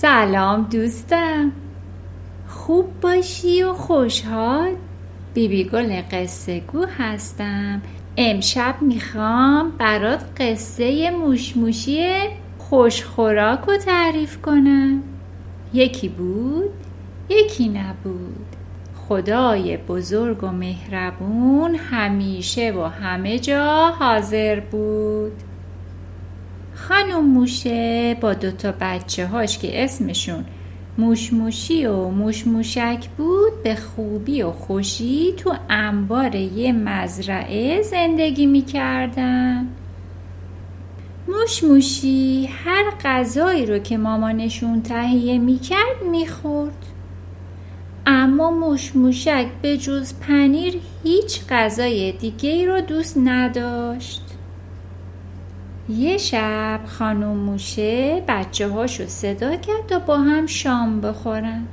سلام دوستم. خوب باشی و خوشحال؟ بیبی گل قصه گو هستم. امشب می‌خوام برات قصه موشموشی خوشخوراک رو تعریف کنم. یکی بود یکی نبود. خدای بزرگ و مهربون همیشه و همه جا حاضر بود. خانم موشه با دوتا بچه هاش که اسمشون موشموشی و موشموشک بود به خوبی و خوشی تو انبار یه مزرعه زندگی می‌کردن. موشموشی هر غذایی رو که مامانشون تهیه می‌کرد می‌خورد. اما موشموشک به جز پنیر هیچ غذای دیگه رو دوست نداشت. یه شب خانم موشه بچه هاشو صدا کرد تا با هم شام بخورن.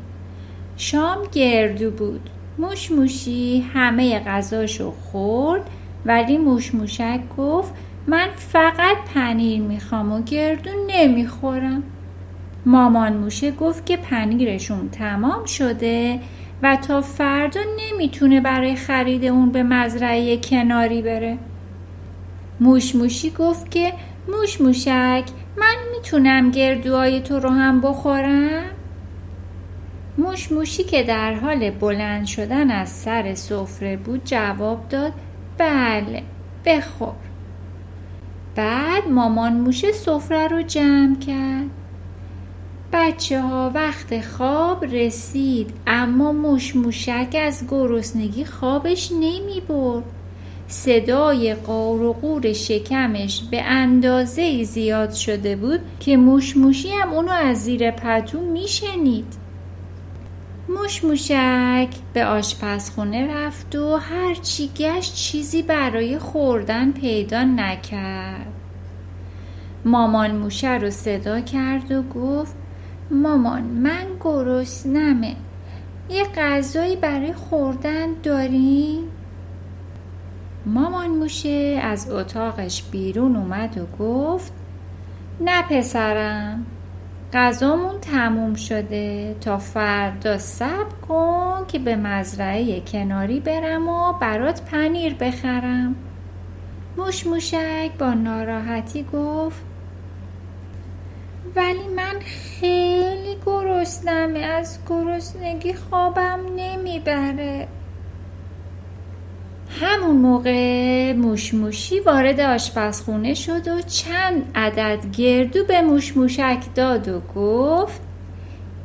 شام گردو بود. موش موشی همه غذاشو خورد ولی موش موشک گفت من فقط پنیر می‌خوام و گردو نمی‌خورم. مامان موشه گفت که پنیرشون تمام شده و تا فردا نمی‌تونه برای خرید اون به مزرعه کناری بره. موش موشی گفت که موش موشک من می‌تونم گردوهای تو رو هم بخورم؟ موش موشی که در حال بلند شدن از سر سفره بود جواب داد بله بخور. بعد مامان موشه سفره رو جمع کرد. بچه ها وقت خواب رسید اما موش موشک از گرسنگی خوابش نمی برد صدای قار و قور شکمش به اندازه زیاد شده بود که موشموشی هم اونو از زیر پتو میشنید. موشموشک به آشپزخونه رفت و هرچی گشت چیزی برای خوردن پیدا نکرد. مامان موشه رو صدا کرد و گفت مامان من گرسنمه. یه غذایی برای خوردن داریم؟ موشه از اتاقش بیرون اومد و گفت نه پسرم غذامون تموم شده. تا فردا صبر کن که به مزرعه کناری برم و برات پنیر بخرم. موش موشک با ناراحتی گفت ولی من خیلی گرسنمه از گرسنگی خوابم نمی‌بره. همون موقع موشموشی وارد آشپزخونه شد و چند عدد گردو به موشموشک داد و گفت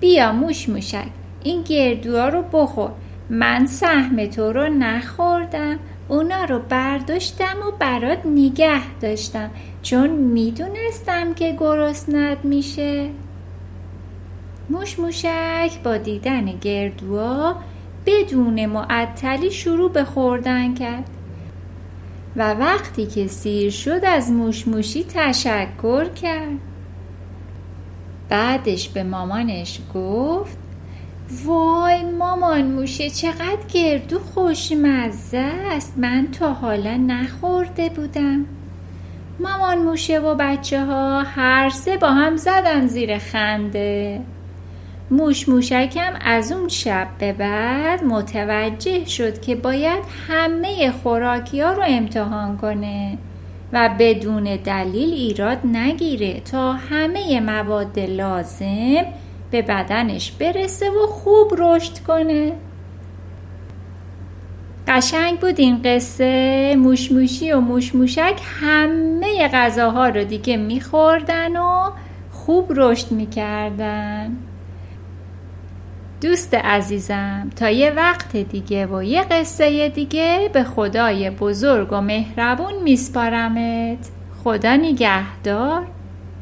بیا موشموشک این گردوها رو بخور من سهم تو رو نخوردم اونا رو برداشتم و برات نگه داشتم چون می‌دونستم که گرسنت میشه. موشموشک با دیدن گردوها بدون معطلی شروع به خوردن کرد. و وقتی که سیر شد از موشموشی تشکر کرد. بعدش به مامانش گفت وای مامان موشه چقدر گردو خوشمزه است. من تا حالا نخورده بودم. مامان موشه و بچه ها هر سه با هم زدن زیر خنده. موش موشکم از اون شب به بعد متوجه شد که باید همه خوراکی ها رو امتحان کنه و بدون دلیل ایراد نگیره تا همه مواد لازم به بدنش برسه و خوب رشد کنه. قشنگ بود این قصه. موشموشی و موشموشک همه غذاها رو دیگه میخوردن و خوب رشد می‌کردن. دوست عزیزم تا یه وقت دیگه و یه قصه دیگه به خدای بزرگ و مهربون میسپارمت. خدا نگهدار.